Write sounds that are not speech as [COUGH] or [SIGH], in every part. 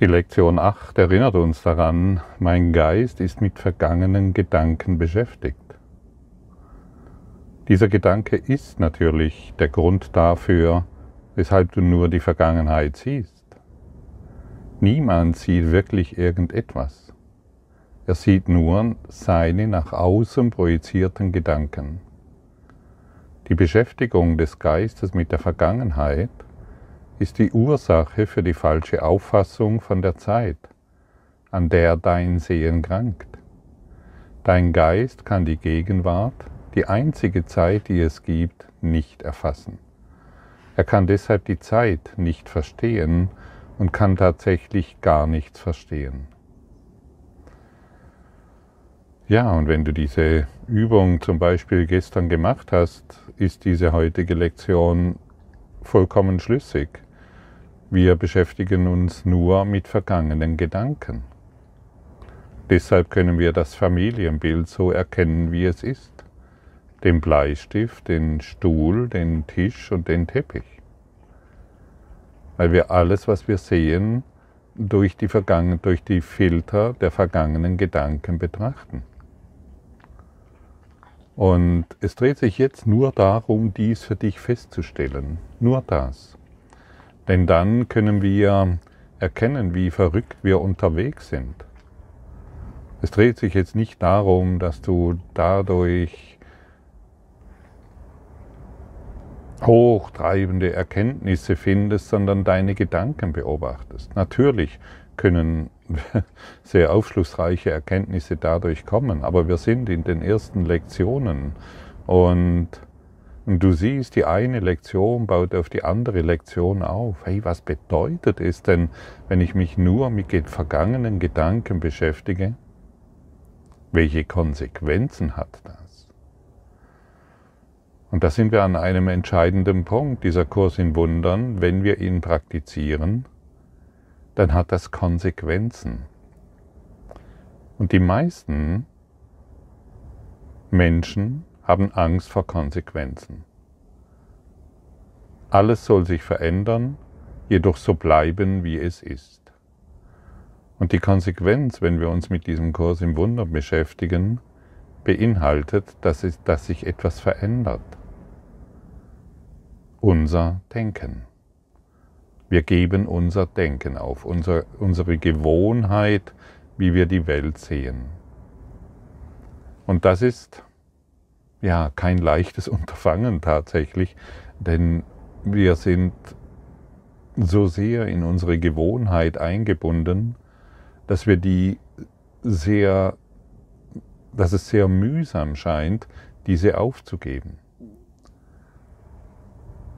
Die Lektion 8 erinnert uns daran, mein Geist ist mit vergangenen Gedanken beschäftigt. Dieser Gedanke ist natürlich der Grund dafür, weshalb du nur die Vergangenheit siehst. Niemand sieht wirklich irgendetwas. Er sieht nur seine nach außen projizierten Gedanken. Die Beschäftigung des Geistes mit der Vergangenheit ist die Ursache für die falsche Auffassung von der Zeit, an der dein Sehen krankt. Dein Geist kann die Gegenwart, die einzige Zeit, die es gibt, nicht erfassen. Er kann deshalb die Zeit nicht verstehen und kann tatsächlich gar nichts verstehen. Ja, und wenn du diese Übung zum Beispiel gestern gemacht hast, ist diese heutige Lektion vollkommen schlüssig. Wir beschäftigen uns nur mit vergangenen Gedanken. Deshalb können wir das Familienbild so erkennen, wie es ist. Den Bleistift, den Stuhl, den Tisch und den Teppich. Weil wir alles, was wir sehen, durch die, durch die Filter der vergangenen Gedanken betrachten. Und es dreht sich jetzt nur darum, dies für dich festzustellen. Nur das. Denn dann können wir erkennen, wie verrückt wir unterwegs sind. Es dreht sich jetzt nicht darum, dass du dadurch hochtreibende Erkenntnisse findest, sondern deine Gedanken beobachtest. Natürlich können [LAUGHS] sehr aufschlussreiche Erkenntnisse dadurch kommen, aber wir sind in den ersten Lektionen und du siehst, die eine Lektion baut auf die andere Lektion auf. Hey, was bedeutet es denn, wenn ich mich nur mit vergangenen Gedanken beschäftige? Welche Konsequenzen hat das? Und da sind wir an einem entscheidenden Punkt. Dieser Kurs in Wundern, wenn wir ihn praktizieren, dann hat das Konsequenzen. Und die meisten Menschen haben Angst vor Konsequenzen. Alles soll sich verändern, jedoch so bleiben, wie es ist. Und die Konsequenz, wenn wir uns mit diesem Kurs im Wunder beschäftigen, beinhaltet, dass, es, dass sich etwas verändert. Unser Denken. Wir geben unser Denken auf, unser, unsere Gewohnheit, wie wir die Welt sehen. Und das ist ja kein leichtes [LAUGHS] Unterfangen tatsächlich, denn wir sind so sehr in unsere Gewohnheit eingebunden, dass wir die sehr, dass es sehr mühsam scheint, diese aufzugeben.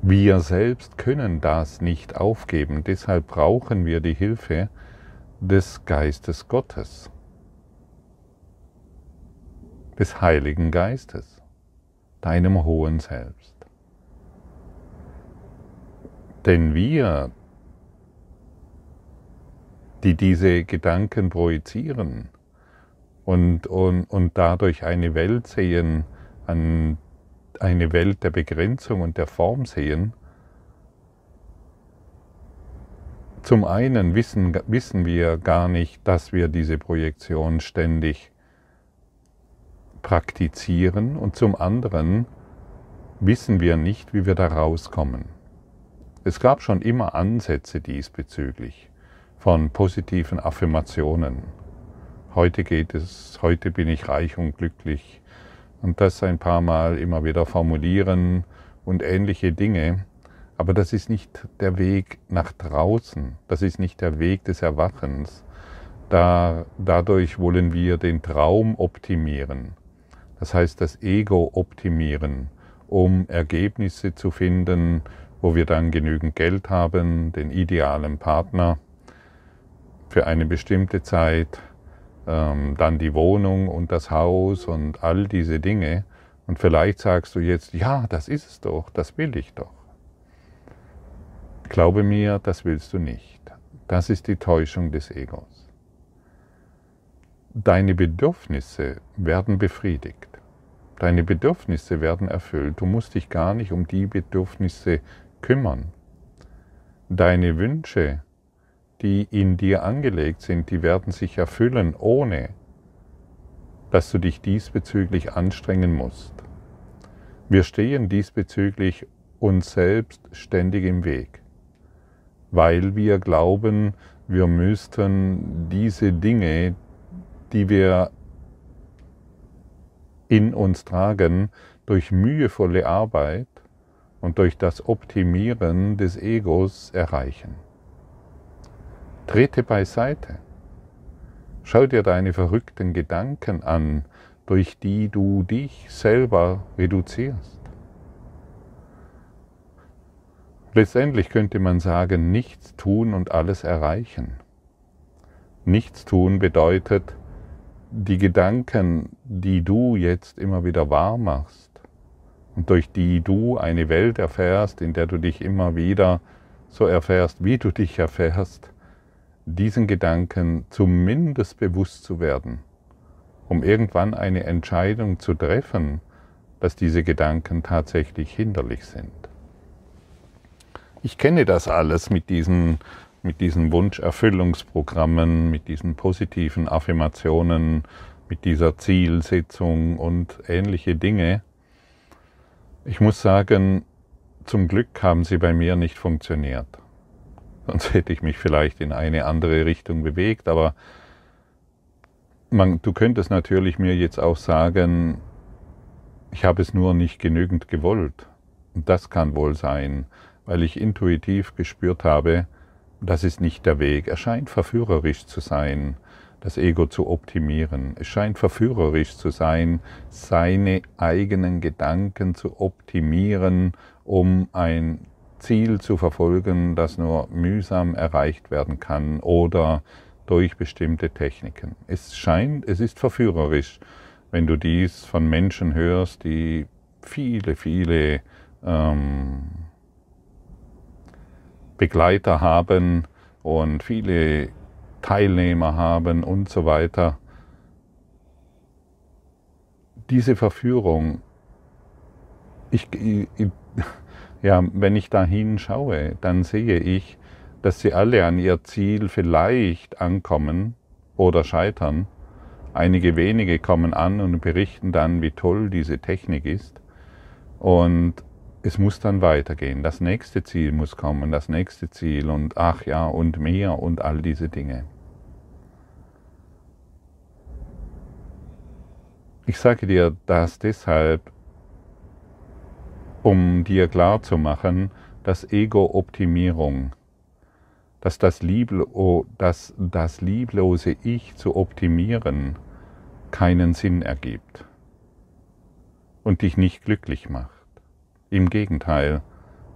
Wir selbst können das nicht aufgeben, deshalb brauchen wir die Hilfe des Geistes Gottes, des Heiligen Geistes deinem hohen Selbst. Denn wir, die diese Gedanken projizieren und, und, und dadurch eine Welt sehen, eine Welt der Begrenzung und der Form sehen, zum einen wissen, wissen wir gar nicht, dass wir diese Projektion ständig praktizieren und zum anderen wissen wir nicht, wie wir da rauskommen. Es gab schon immer Ansätze diesbezüglich von positiven Affirmationen. Heute geht es, heute bin ich reich und glücklich und das ein paar Mal immer wieder formulieren und ähnliche Dinge. Aber das ist nicht der Weg nach draußen, das ist nicht der Weg des Erwachens. Da, dadurch wollen wir den Traum optimieren. Das heißt, das Ego optimieren, um Ergebnisse zu finden, wo wir dann genügend Geld haben, den idealen Partner für eine bestimmte Zeit, ähm, dann die Wohnung und das Haus und all diese Dinge. Und vielleicht sagst du jetzt, ja, das ist es doch, das will ich doch. Glaube mir, das willst du nicht. Das ist die Täuschung des Egos. Deine Bedürfnisse werden befriedigt. Deine Bedürfnisse werden erfüllt. Du musst dich gar nicht um die Bedürfnisse kümmern. Deine Wünsche, die in dir angelegt sind, die werden sich erfüllen, ohne dass du dich diesbezüglich anstrengen musst. Wir stehen diesbezüglich uns selbst ständig im Weg, weil wir glauben, wir müssten diese Dinge, die wir in uns tragen, durch mühevolle Arbeit und durch das Optimieren des Egos erreichen. Trete beiseite. Schau dir deine verrückten Gedanken an, durch die du dich selber reduzierst. Letztendlich könnte man sagen, nichts tun und alles erreichen. Nichts tun bedeutet, die Gedanken, die du jetzt immer wieder wahr machst und durch die du eine Welt erfährst, in der du dich immer wieder so erfährst, wie du dich erfährst, diesen Gedanken zumindest bewusst zu werden, um irgendwann eine Entscheidung zu treffen, dass diese Gedanken tatsächlich hinderlich sind. Ich kenne das alles mit diesen, mit diesen Wunscherfüllungsprogrammen, mit diesen positiven Affirmationen, mit dieser Zielsetzung und ähnliche Dinge. Ich muss sagen, zum Glück haben sie bei mir nicht funktioniert. Sonst hätte ich mich vielleicht in eine andere Richtung bewegt, aber man, du könntest natürlich mir jetzt auch sagen, ich habe es nur nicht genügend gewollt. Und das kann wohl sein weil ich intuitiv gespürt habe, das ist nicht der Weg. Er scheint verführerisch zu sein, das Ego zu optimieren. Es scheint verführerisch zu sein, seine eigenen Gedanken zu optimieren, um ein Ziel zu verfolgen, das nur mühsam erreicht werden kann oder durch bestimmte Techniken. Es scheint, es ist verführerisch, wenn du dies von Menschen hörst, die viele, viele ähm, Begleiter haben und viele Teilnehmer haben und so weiter. Diese Verführung, ich, ich, ja, wenn ich da hinschaue, dann sehe ich, dass sie alle an ihr Ziel vielleicht ankommen oder scheitern. Einige wenige kommen an und berichten dann, wie toll diese Technik ist. Und es muss dann weitergehen. Das nächste Ziel muss kommen, das nächste Ziel und ach ja und mehr und all diese Dinge. Ich sage dir das deshalb, um dir klarzumachen, dass Ego-Optimierung, dass das, Lieblo dass das lieblose Ich zu optimieren keinen Sinn ergibt und dich nicht glücklich macht. Im Gegenteil,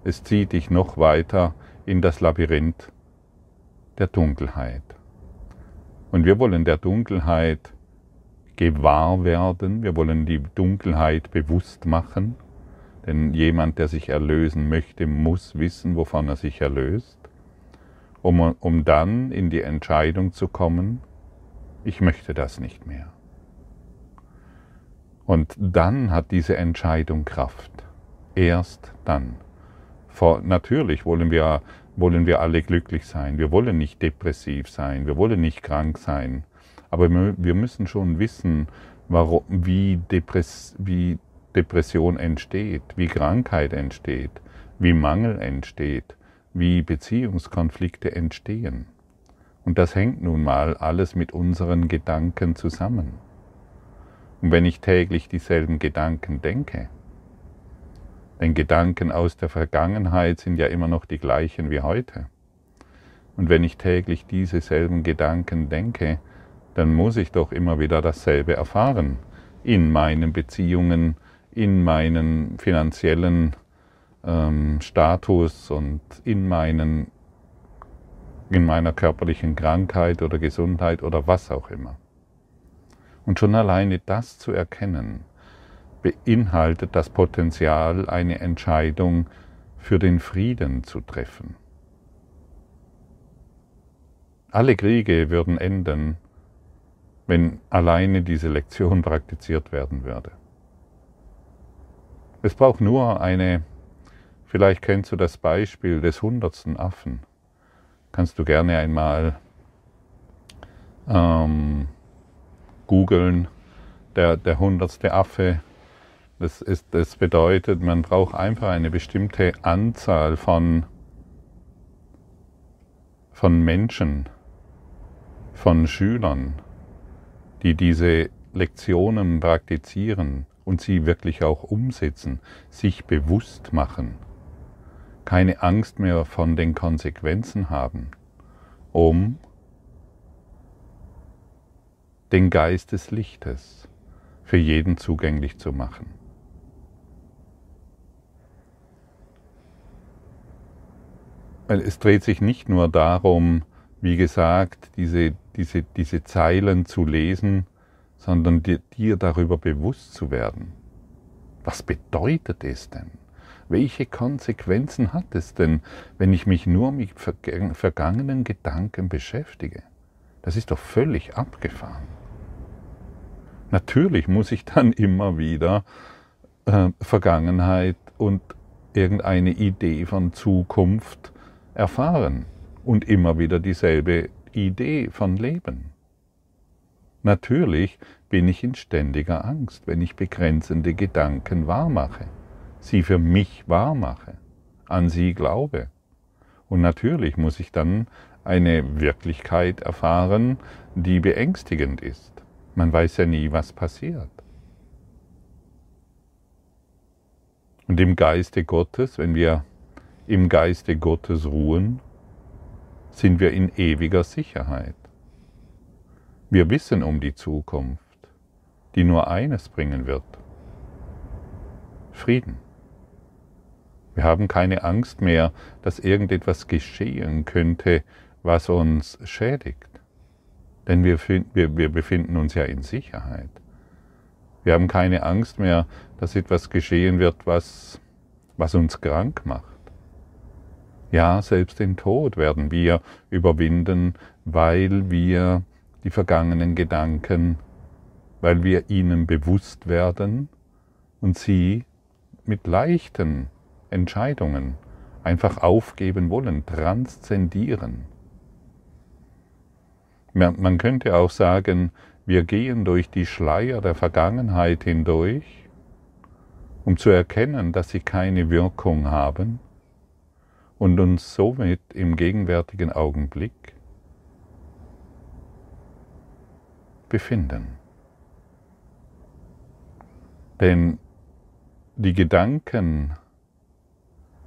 es zieht dich noch weiter in das Labyrinth der Dunkelheit. Und wir wollen der Dunkelheit gewahr werden, wir wollen die Dunkelheit bewusst machen, denn jemand, der sich erlösen möchte, muss wissen, wovon er sich erlöst, um, um dann in die Entscheidung zu kommen, ich möchte das nicht mehr. Und dann hat diese Entscheidung Kraft erst dann. Vor, natürlich wollen wir, wollen wir alle glücklich sein. Wir wollen nicht depressiv sein. Wir wollen nicht krank sein. Aber wir müssen schon wissen, warum, wie, Depress, wie Depression entsteht, wie Krankheit entsteht, wie Mangel entsteht, wie Beziehungskonflikte entstehen. Und das hängt nun mal alles mit unseren Gedanken zusammen. Und wenn ich täglich dieselben Gedanken denke, denn Gedanken aus der Vergangenheit sind ja immer noch die gleichen wie heute. Und wenn ich täglich diese selben Gedanken denke, dann muss ich doch immer wieder dasselbe erfahren in meinen Beziehungen, in meinen finanziellen ähm, Status und in, meinen, in meiner körperlichen Krankheit oder Gesundheit oder was auch immer. Und schon alleine das zu erkennen, beinhaltet das Potenzial, eine Entscheidung für den Frieden zu treffen. Alle Kriege würden enden, wenn alleine diese Lektion praktiziert werden würde. Es braucht nur eine, vielleicht kennst du das Beispiel des hundertsten Affen. kannst du gerne einmal ähm, googeln, der, der hundertste Affe. Das, ist, das bedeutet, man braucht einfach eine bestimmte Anzahl von, von Menschen, von Schülern, die diese Lektionen praktizieren und sie wirklich auch umsetzen, sich bewusst machen, keine Angst mehr von den Konsequenzen haben, um den Geist des Lichtes für jeden zugänglich zu machen. Es dreht sich nicht nur darum, wie gesagt, diese, diese, diese Zeilen zu lesen, sondern dir, dir darüber bewusst zu werden. Was bedeutet es denn? Welche Konsequenzen hat es denn, wenn ich mich nur mit vergangenen Gedanken beschäftige? Das ist doch völlig abgefahren. Natürlich muss ich dann immer wieder äh, Vergangenheit und irgendeine Idee von Zukunft erfahren und immer wieder dieselbe Idee von Leben. Natürlich bin ich in ständiger Angst, wenn ich begrenzende Gedanken wahrmache, sie für mich wahrmache, an sie glaube. Und natürlich muss ich dann eine Wirklichkeit erfahren, die beängstigend ist. Man weiß ja nie, was passiert. Und im Geiste Gottes, wenn wir im Geiste Gottes ruhen, sind wir in ewiger Sicherheit. Wir wissen um die Zukunft, die nur eines bringen wird. Frieden. Wir haben keine Angst mehr, dass irgendetwas geschehen könnte, was uns schädigt. Denn wir, wir, wir befinden uns ja in Sicherheit. Wir haben keine Angst mehr, dass etwas geschehen wird, was, was uns krank macht. Ja, selbst den Tod werden wir überwinden, weil wir die vergangenen Gedanken, weil wir ihnen bewusst werden und sie mit leichten Entscheidungen einfach aufgeben wollen, transzendieren. Man könnte auch sagen, wir gehen durch die Schleier der Vergangenheit hindurch, um zu erkennen, dass sie keine Wirkung haben und uns somit im gegenwärtigen Augenblick befinden. Denn die Gedanken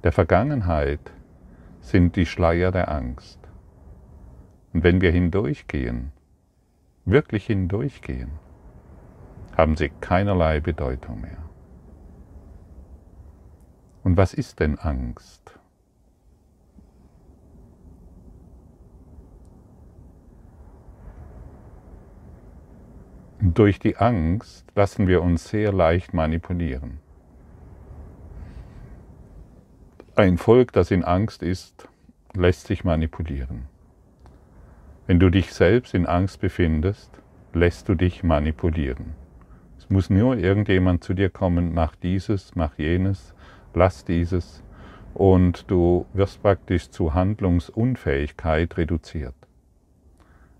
der Vergangenheit sind die Schleier der Angst. Und wenn wir hindurchgehen, wirklich hindurchgehen, haben sie keinerlei Bedeutung mehr. Und was ist denn Angst? Durch die Angst lassen wir uns sehr leicht manipulieren. Ein Volk, das in Angst ist, lässt sich manipulieren. Wenn du dich selbst in Angst befindest, lässt du dich manipulieren. Es muss nur irgendjemand zu dir kommen, mach dieses, mach jenes, lass dieses und du wirst praktisch zu Handlungsunfähigkeit reduziert.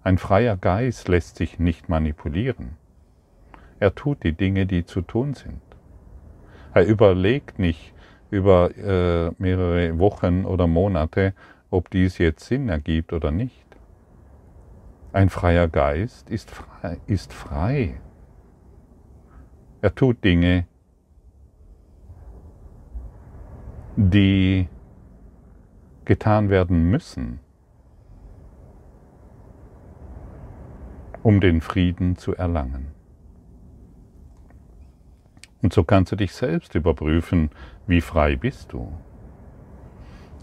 Ein freier Geist lässt sich nicht manipulieren. Er tut die Dinge, die zu tun sind. Er überlegt nicht über äh, mehrere Wochen oder Monate, ob dies jetzt Sinn ergibt oder nicht. Ein freier Geist ist frei, ist frei. Er tut Dinge, die getan werden müssen, um den Frieden zu erlangen. Und so kannst du dich selbst überprüfen, wie frei bist du.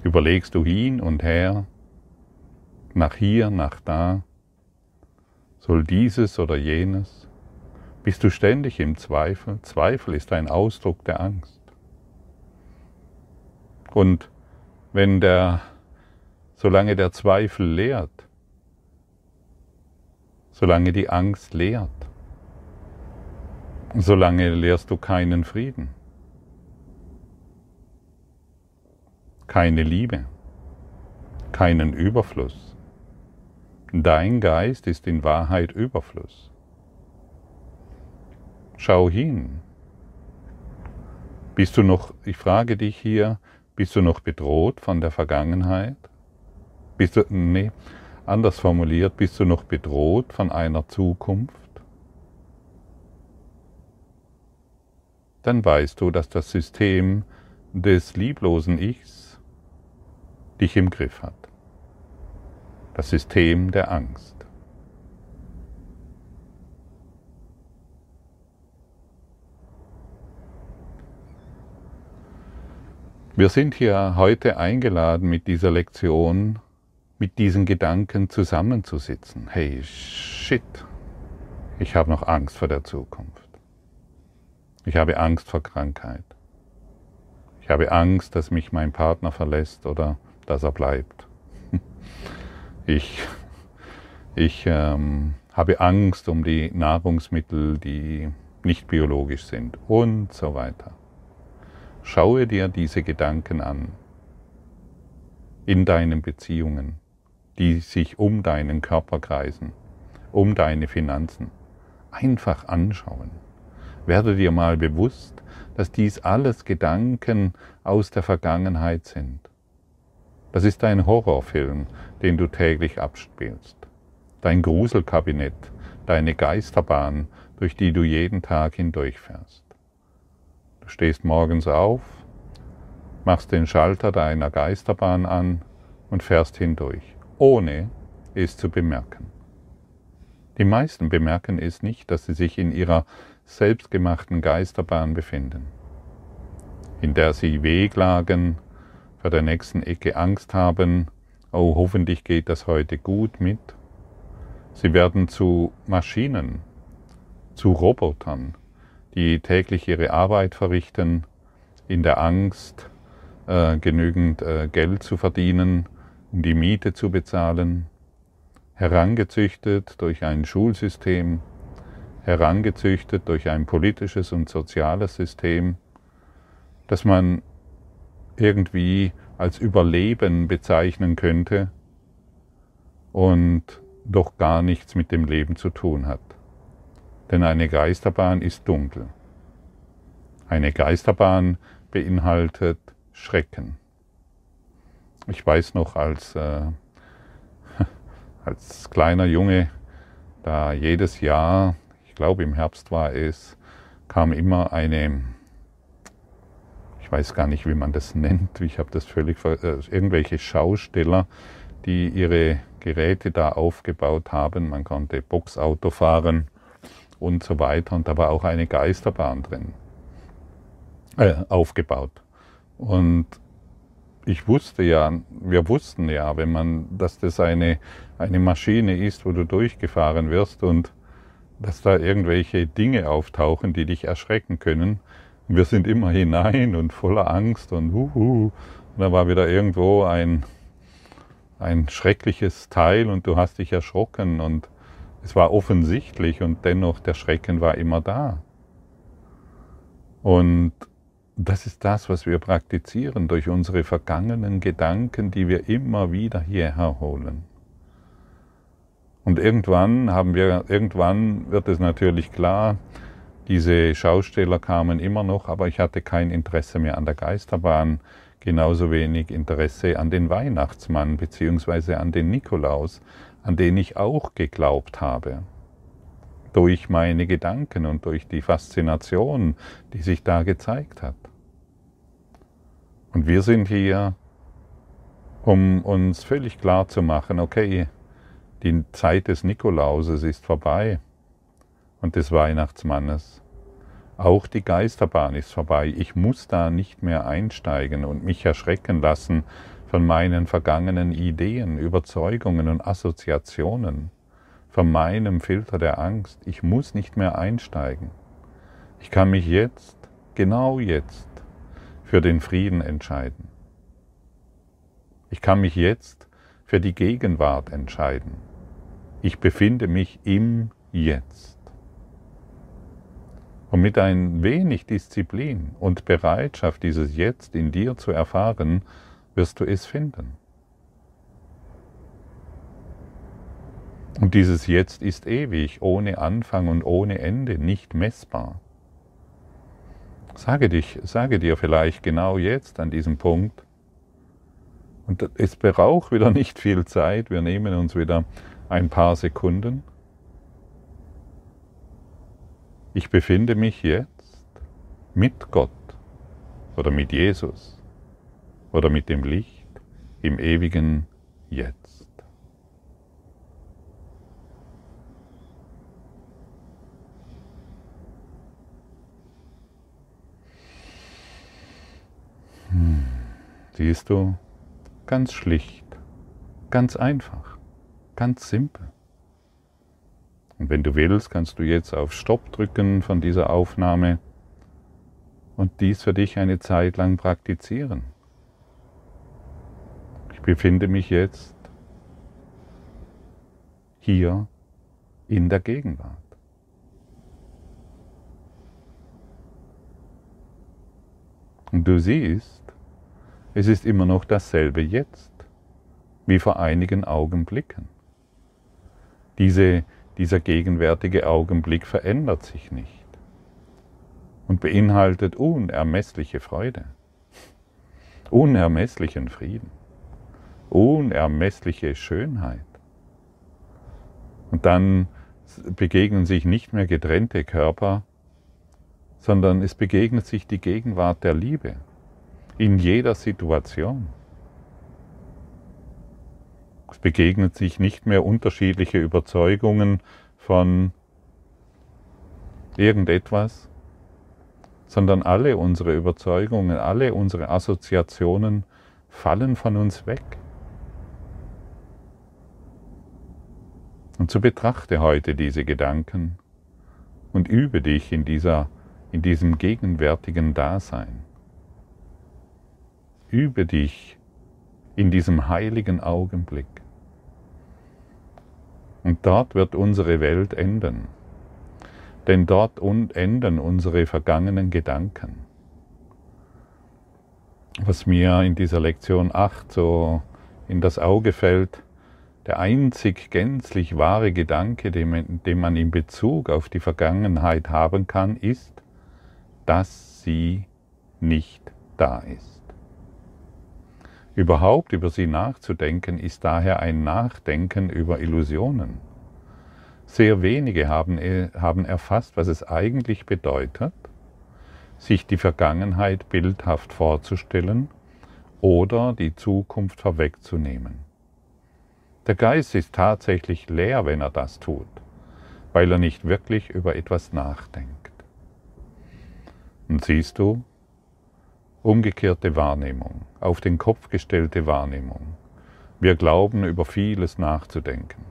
Überlegst du hin und her, nach hier, nach da, soll dieses oder jenes? Bist du ständig im Zweifel? Zweifel ist ein Ausdruck der Angst. Und wenn der, solange der Zweifel lehrt, solange die Angst lehrt, solange lehrst du keinen Frieden, keine Liebe, keinen Überfluss. Dein Geist ist in Wahrheit Überfluss. Schau hin. Bist du noch, ich frage dich hier, bist du noch bedroht von der Vergangenheit? Bist du, nee, anders formuliert, bist du noch bedroht von einer Zukunft? Dann weißt du, dass das System des lieblosen Ichs dich im Griff hat. Das System der Angst. Wir sind hier heute eingeladen, mit dieser Lektion, mit diesen Gedanken zusammenzusitzen. Hey, shit, ich habe noch Angst vor der Zukunft. Ich habe Angst vor Krankheit. Ich habe Angst, dass mich mein Partner verlässt oder dass er bleibt. [LAUGHS] Ich, ich ähm, habe Angst um die Nahrungsmittel, die nicht biologisch sind und so weiter. Schaue dir diese Gedanken an in deinen Beziehungen, die sich um deinen Körper kreisen, um deine Finanzen. Einfach anschauen. Werde dir mal bewusst, dass dies alles Gedanken aus der Vergangenheit sind. Das ist ein Horrorfilm, den du täglich abspielst. Dein Gruselkabinett, deine Geisterbahn, durch die du jeden Tag hindurchfährst. Du stehst morgens auf, machst den Schalter deiner Geisterbahn an und fährst hindurch, ohne es zu bemerken. Die meisten bemerken es nicht, dass sie sich in ihrer selbstgemachten Geisterbahn befinden, in der sie wehklagen, vor der nächsten Ecke Angst haben, oh hoffentlich geht das heute gut mit. Sie werden zu Maschinen, zu Robotern, die täglich ihre Arbeit verrichten, in der Angst, äh, genügend äh, Geld zu verdienen, um die Miete zu bezahlen, herangezüchtet durch ein Schulsystem, herangezüchtet durch ein politisches und soziales System, das man irgendwie als Überleben bezeichnen könnte und doch gar nichts mit dem Leben zu tun hat. Denn eine Geisterbahn ist dunkel. Eine Geisterbahn beinhaltet Schrecken. Ich weiß noch, als, äh, [LAUGHS] als kleiner Junge, da jedes Jahr glaube im Herbst war es, kam immer eine, ich weiß gar nicht, wie man das nennt, ich habe das völlig, äh, irgendwelche Schausteller, die ihre Geräte da aufgebaut haben. Man konnte Boxauto fahren und so weiter und da war auch eine Geisterbahn drin, äh, aufgebaut. Und ich wusste ja, wir wussten ja, wenn man, dass das eine, eine Maschine ist, wo du durchgefahren wirst und dass da irgendwelche Dinge auftauchen, die dich erschrecken können. Und wir sind immer [LAUGHS] hinein und voller Angst und huhu. Und da war wieder irgendwo ein, ein schreckliches Teil und du hast dich erschrocken und es war offensichtlich und dennoch der Schrecken war immer da. Und das ist das, was wir praktizieren durch unsere vergangenen Gedanken, die wir immer wieder hierher holen. Und irgendwann haben wir, irgendwann wird es natürlich klar, diese Schausteller kamen immer noch, aber ich hatte kein Interesse mehr an der Geisterbahn, genauso wenig Interesse an den Weihnachtsmann bzw. an den Nikolaus, an den ich auch geglaubt habe. Durch meine Gedanken und durch die Faszination, die sich da gezeigt hat. Und wir sind hier, um uns völlig klar zu machen, okay, die Zeit des Nikolauses ist vorbei und des Weihnachtsmannes. Auch die Geisterbahn ist vorbei. Ich muss da nicht mehr einsteigen und mich erschrecken lassen von meinen vergangenen Ideen, Überzeugungen und Assoziationen, von meinem Filter der Angst. Ich muss nicht mehr einsteigen. Ich kann mich jetzt, genau jetzt, für den Frieden entscheiden. Ich kann mich jetzt für die Gegenwart entscheiden. Ich befinde mich im Jetzt. Und mit ein wenig Disziplin und Bereitschaft, dieses Jetzt in dir zu erfahren, wirst du es finden. Und dieses Jetzt ist ewig, ohne Anfang und ohne Ende, nicht messbar. Sage, dich, sage dir vielleicht genau jetzt an diesem Punkt, und es braucht wieder nicht viel Zeit, wir nehmen uns wieder ein paar Sekunden. Ich befinde mich jetzt mit Gott oder mit Jesus oder mit dem Licht im ewigen Jetzt. Siehst du, ganz schlicht, ganz einfach, ganz simpel. Und wenn du willst, kannst du jetzt auf Stopp drücken von dieser Aufnahme und dies für dich eine Zeit lang praktizieren. Ich befinde mich jetzt hier in der Gegenwart. Und du siehst, es ist immer noch dasselbe jetzt, wie vor einigen Augenblicken. Diese, dieser gegenwärtige Augenblick verändert sich nicht und beinhaltet unermessliche Freude, unermesslichen Frieden, unermessliche Schönheit. Und dann begegnen sich nicht mehr getrennte Körper, sondern es begegnet sich die Gegenwart der Liebe in jeder Situation. Es begegnet sich nicht mehr unterschiedliche Überzeugungen von irgendetwas, sondern alle unsere Überzeugungen, alle unsere Assoziationen fallen von uns weg. Und so betrachte heute diese Gedanken und übe dich in dieser in diesem gegenwärtigen Dasein. Übe dich in diesem heiligen Augenblick. Und dort wird unsere Welt enden. Denn dort enden unsere vergangenen Gedanken. Was mir in dieser Lektion 8 so in das Auge fällt, der einzig gänzlich wahre Gedanke, den man in Bezug auf die Vergangenheit haben kann, ist, dass sie nicht da ist. Überhaupt über sie nachzudenken ist daher ein Nachdenken über Illusionen. Sehr wenige haben, äh, haben erfasst, was es eigentlich bedeutet, sich die Vergangenheit bildhaft vorzustellen oder die Zukunft vorwegzunehmen. Der Geist ist tatsächlich leer, wenn er das tut, weil er nicht wirklich über etwas nachdenkt. Und siehst du, umgekehrte Wahrnehmung, auf den Kopf gestellte Wahrnehmung. Wir glauben über vieles nachzudenken.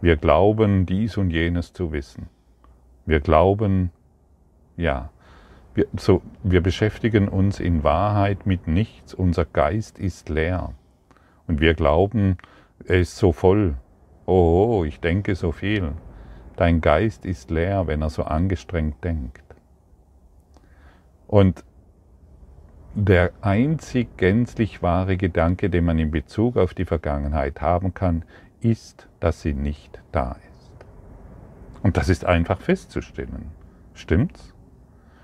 Wir glauben dies und jenes zu wissen. Wir glauben, ja, wir, so, wir beschäftigen uns in Wahrheit mit nichts. Unser Geist ist leer. Und wir glauben, er ist so voll. Oh, ich denke so viel. Dein Geist ist leer, wenn er so angestrengt denkt. Und der einzig gänzlich wahre Gedanke, den man in Bezug auf die Vergangenheit haben kann, ist, dass sie nicht da ist. Und das ist einfach festzustellen. Stimmt's?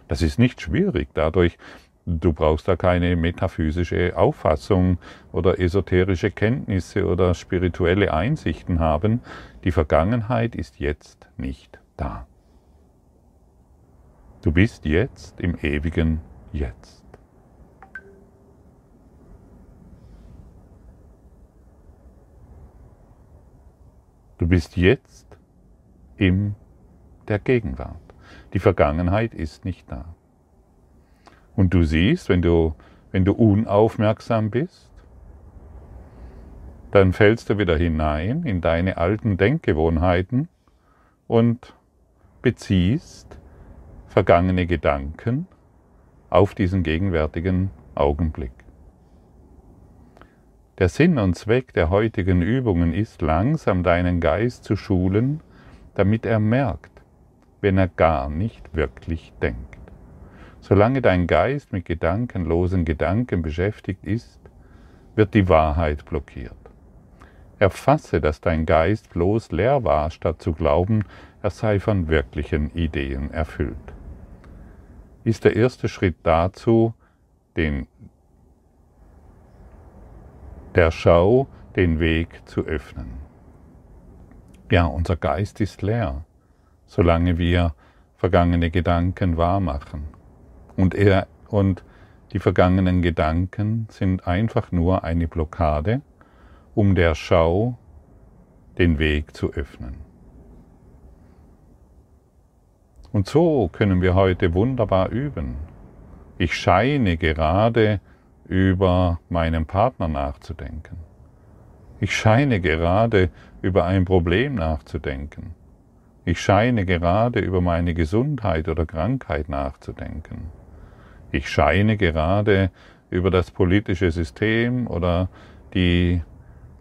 Das ist nicht schwierig. Dadurch, du brauchst da keine metaphysische Auffassung oder esoterische Kenntnisse oder spirituelle Einsichten haben. Die Vergangenheit ist jetzt nicht da. Du bist jetzt im ewigen Jetzt. Du bist jetzt in der Gegenwart. Die Vergangenheit ist nicht da. Und du siehst, wenn du, wenn du unaufmerksam bist, dann fällst du wieder hinein in deine alten Denkgewohnheiten und beziehst vergangene Gedanken auf diesen gegenwärtigen Augenblick. Der Sinn und Zweck der heutigen Übungen ist, langsam deinen Geist zu schulen, damit er merkt, wenn er gar nicht wirklich denkt. Solange dein Geist mit gedankenlosen Gedanken beschäftigt ist, wird die Wahrheit blockiert. Erfasse, dass dein Geist bloß leer war, statt zu glauben, er sei von wirklichen Ideen erfüllt. Ist der erste Schritt dazu, den, der Schau den Weg zu öffnen. Ja, unser Geist ist leer, solange wir vergangene Gedanken wahrmachen. Und, er, und die vergangenen Gedanken sind einfach nur eine Blockade, um der Schau den Weg zu öffnen. Und so können wir heute wunderbar üben. Ich scheine gerade über meinen Partner nachzudenken. Ich scheine gerade über ein Problem nachzudenken. Ich scheine gerade über meine Gesundheit oder Krankheit nachzudenken. Ich scheine gerade über das politische System oder die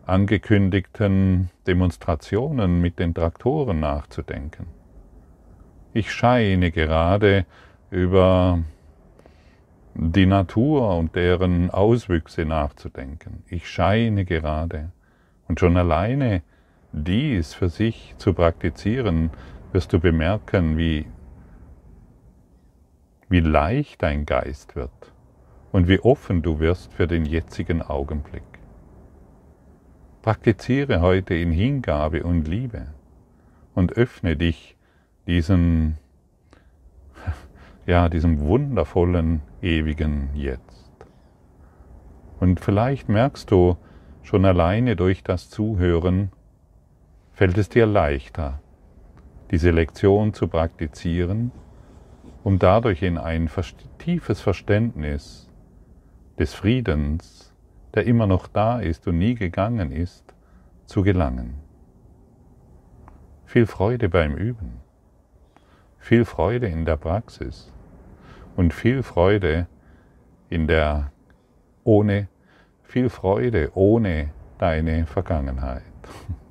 angekündigten Demonstrationen mit den Traktoren nachzudenken. Ich scheine gerade über die Natur und deren Auswüchse nachzudenken. Ich scheine gerade. Und schon alleine dies für sich zu praktizieren, wirst du bemerken, wie, wie leicht dein Geist wird und wie offen du wirst für den jetzigen Augenblick. Praktiziere heute in Hingabe und Liebe und öffne dich diesen, [LAUGHS] ja, diesem wundervollen, ewigen Jetzt. Und vielleicht merkst du schon alleine durch das Zuhören, fällt es dir leichter, diese Lektion zu praktizieren, um dadurch in ein tiefes Verständnis des Friedens, der immer noch da ist und nie gegangen ist, zu gelangen. Viel Freude beim Üben viel Freude in der Praxis und viel Freude in der ohne viel Freude ohne deine Vergangenheit. [LAUGHS]